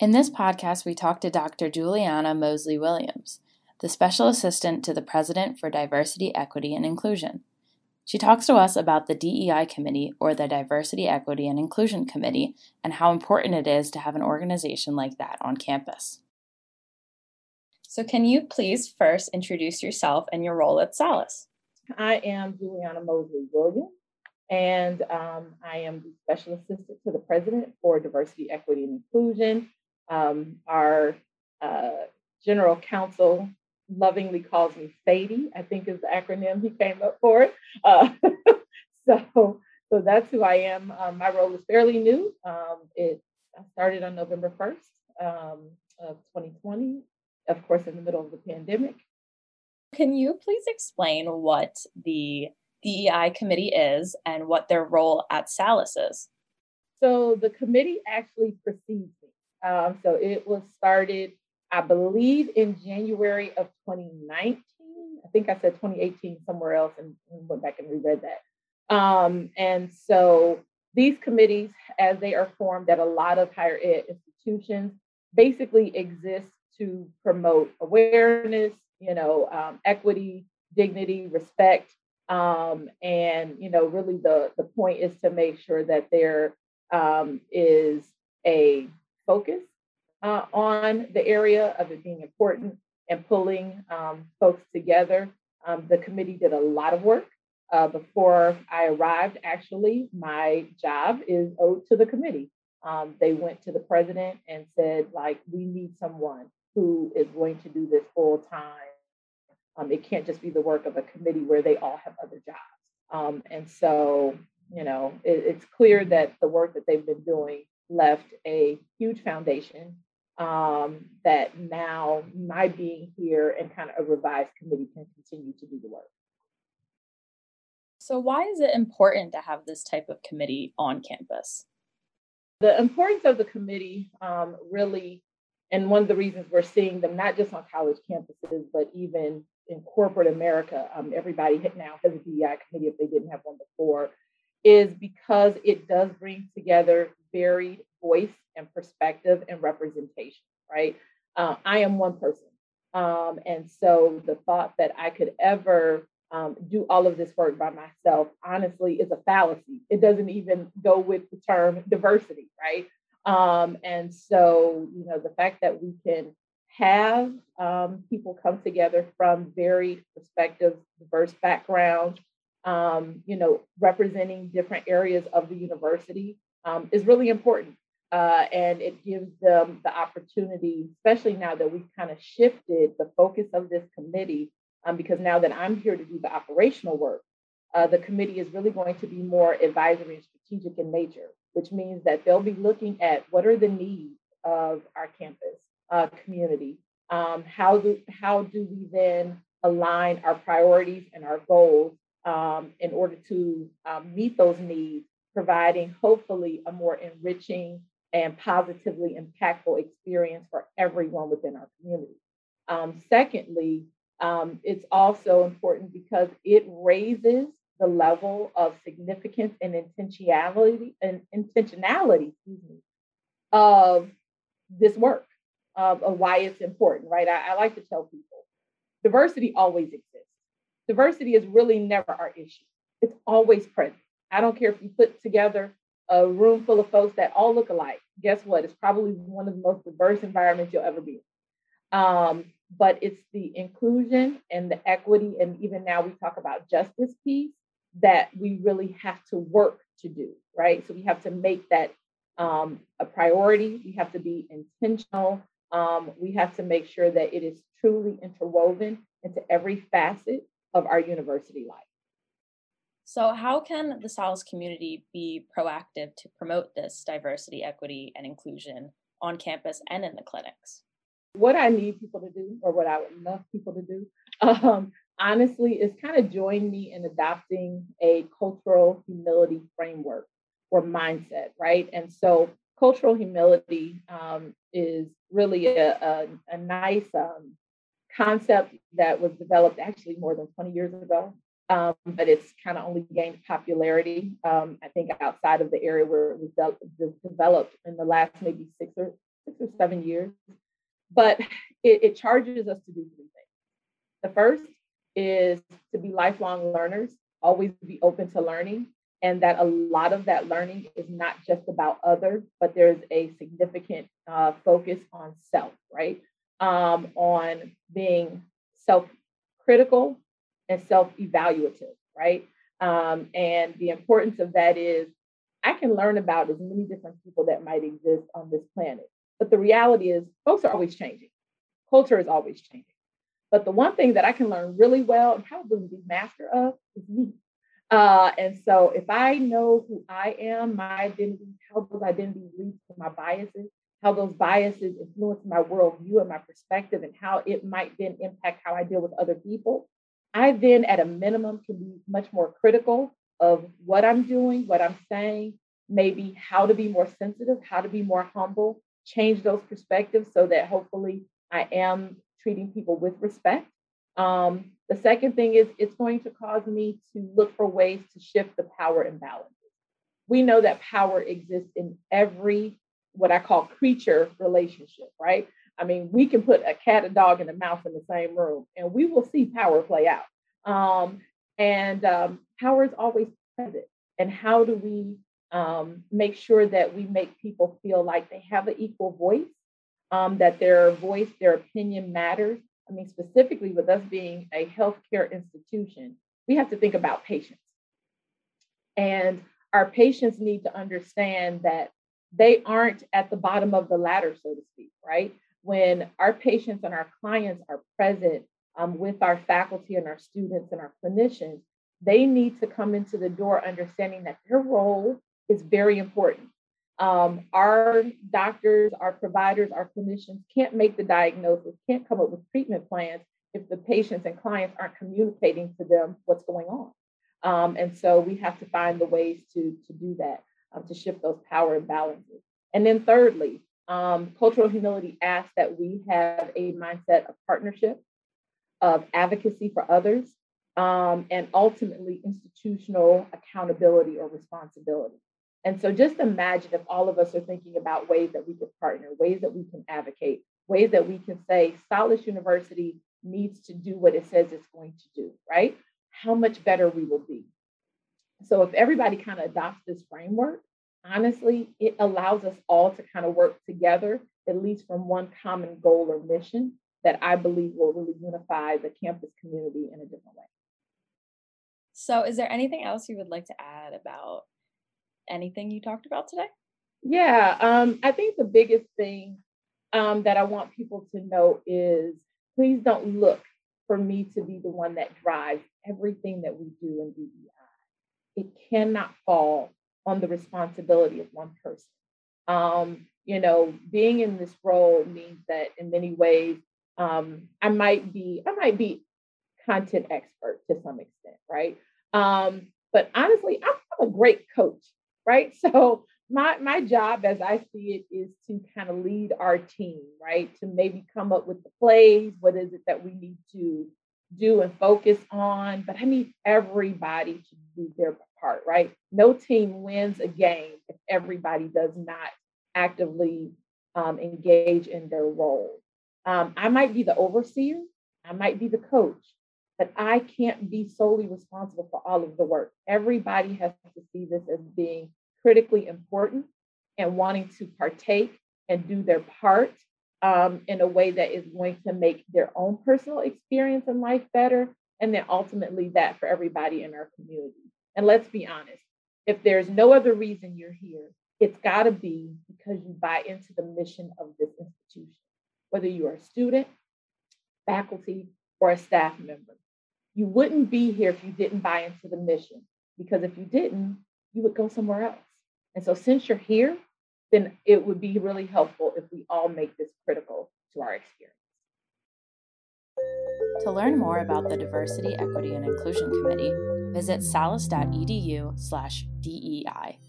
In this podcast, we talked to Dr. Juliana Mosley Williams, the Special Assistant to the President for Diversity, Equity, and Inclusion. She talks to us about the DEI Committee, or the Diversity, Equity, and Inclusion Committee, and how important it is to have an organization like that on campus. So, can you please first introduce yourself and your role at SALUS? I am Juliana Mosley Williams, and um, I am the Special Assistant to the President for Diversity, Equity, and Inclusion um, our uh, general counsel lovingly calls me Sadie, I think is the acronym he came up for it. Uh, so, so that's who I am. Um, my role is fairly new. Um, it started on November 1st um, of 2020, of course, in the middle of the pandemic. Can you please explain what the DEI committee is and what their role at SALUS is? So the committee actually precedes um, so it was started, I believe, in January of 2019. I think I said 2018 somewhere else and, and went back and reread that. Um, and so these committees, as they are formed at a lot of higher ed institutions, basically exist to promote awareness, you know, um, equity, dignity, respect, um, and you know, really the the point is to make sure that there um, is a focus uh, on the area of it being important and pulling um, folks together. Um, the committee did a lot of work. Uh, before I arrived, actually, my job is owed to the committee. Um, they went to the president and said, like, we need someone who is going to do this full time. Um, it can't just be the work of a committee where they all have other jobs. Um, and so, you know, it, it's clear that the work that they've been doing left a huge foundation um, that now my being here and kind of a revised committee can continue to do the work. So, why is it important to have this type of committee on campus? The importance of the committee um, really, and one of the reasons we're seeing them not just on college campuses, but even in corporate America, um, everybody now has a DEI committee if they didn't have one before, is because it does bring together varied voice and perspective and representation, right? Uh, I am one person. Um, and so the thought that I could ever um, do all of this work by myself, honestly, is a fallacy. It doesn't even go with the term diversity, right? Um, and so, you know, the fact that we can have um, people come together from varied perspectives, diverse backgrounds, um, you know, representing different areas of the university um, is really important. Uh, and it gives them the opportunity, especially now that we've kind of shifted the focus of this committee, um, because now that I'm here to do the operational work, uh, the committee is really going to be more advisory and strategic in nature, which means that they'll be looking at what are the needs of our campus uh, community. Um, how do how do we then align our priorities and our goals um, in order to um, meet those needs, providing hopefully a more enriching and positively impactful experience for everyone within our community. Um, secondly, um, it's also important because it raises the level of significance and intentionality and intentionality excuse me, of this work, of, of, why it's important, right? I, I like to tell people diversity always exists. Diversity is really never our issue. It's always present. I don't care if you put together a room full of folks that all look alike. Guess what? It's probably one of the most diverse environments you'll ever be. Um, but it's the inclusion and the equity, and even now we talk about justice piece that we really have to work to do, right? So we have to make that um, a priority. We have to be intentional. Um, we have to make sure that it is truly interwoven into every facet of our university life. So, how can the SALUS community be proactive to promote this diversity, equity, and inclusion on campus and in the clinics? What I need people to do, or what I would love people to do, um, honestly, is kind of join me in adopting a cultural humility framework or mindset, right? And so, cultural humility um, is really a, a, a nice um, concept that was developed actually more than 20 years ago, um, but it's kind of only gained popularity, um, I think, outside of the area where it was de- developed in the last maybe six or six or seven years. But it, it charges us to do three things. The first is to be lifelong learners, always be open to learning, and that a lot of that learning is not just about others, but there's a significant uh, focus on self, right? Um, on being self critical and self evaluative, right? Um, and the importance of that is I can learn about as many different people that might exist on this planet. But the reality is, folks are always changing, culture is always changing. But the one thing that I can learn really well and probably be master of is me. Uh, and so if I know who I am, my identity, how those identities lead to my biases, how those biases influence my worldview and my perspective, and how it might then impact how I deal with other people, I then, at a minimum, can be much more critical of what I'm doing, what I'm saying, maybe how to be more sensitive, how to be more humble, change those perspectives so that hopefully I am treating people with respect. Um, the second thing is it's going to cause me to look for ways to shift the power imbalances. We know that power exists in every what I call creature relationship, right? I mean, we can put a cat, a dog, and a mouse in the same room, and we will see power play out. Um, and um, power is always present. And how do we um, make sure that we make people feel like they have an equal voice, um, that their voice, their opinion matters? I mean, specifically with us being a healthcare institution, we have to think about patients. And our patients need to understand that they aren't at the bottom of the ladder, so to speak, right? when our patients and our clients are present um, with our faculty and our students and our clinicians, they need to come into the door understanding that their role is very important. Um, our doctors, our providers, our clinicians can't make the diagnosis, can't come up with treatment plans if the patients and clients aren't communicating to them what's going on. Um, and so we have to find the ways to, to do that, um, to shift those power imbalances. And then thirdly, um, cultural humility asks that we have a mindset of partnership, of advocacy for others, um, and ultimately institutional accountability or responsibility. And so just imagine if all of us are thinking about ways that we can partner, ways that we can advocate, ways that we can say Salus University needs to do what it says it's going to do, right? How much better we will be. So if everybody kind of adopts this framework, honestly, it allows us all to kind of work together, at least from one common goal or mission that I believe will really unify the campus community in a different way. So, is there anything else you would like to add about anything you talked about today? Yeah, um, I think the biggest thing um, that I want people to know is please don't look for me to be the one that drives everything that we do in DEI. It cannot fall on the responsibility of one person. Um, you know, being in this role means that in many ways, um, I might be, I might be content expert to some extent, right? Um, but honestly, I'm a great coach, right? So my my job as I see it is to kind of lead our team, right? To maybe come up with the plays, what is it that we need to do and focus on, but I need everybody to do their part, right? No team wins a game if everybody does not actively um, engage in their role. Um, I might be the overseer, I might be the coach, but I can't be solely responsible for all of the work. Everybody has to see this as being critically important and wanting to partake and do their part um, in a way that is going to make their own personal experience in life better, and then ultimately that for everybody in our community. And let's be honest, if there's no other reason you're here, it's got to be because you buy into the mission of this institution, whether you are a student, faculty, or a staff member. You wouldn't be here if you didn't buy into the mission, because if you didn't, you would go somewhere else. And so, since you're here, then it would be really helpful if we all make this critical to our experience. To learn more about the Diversity, Equity, and Inclusion Committee, visit salus.edu slash DEI.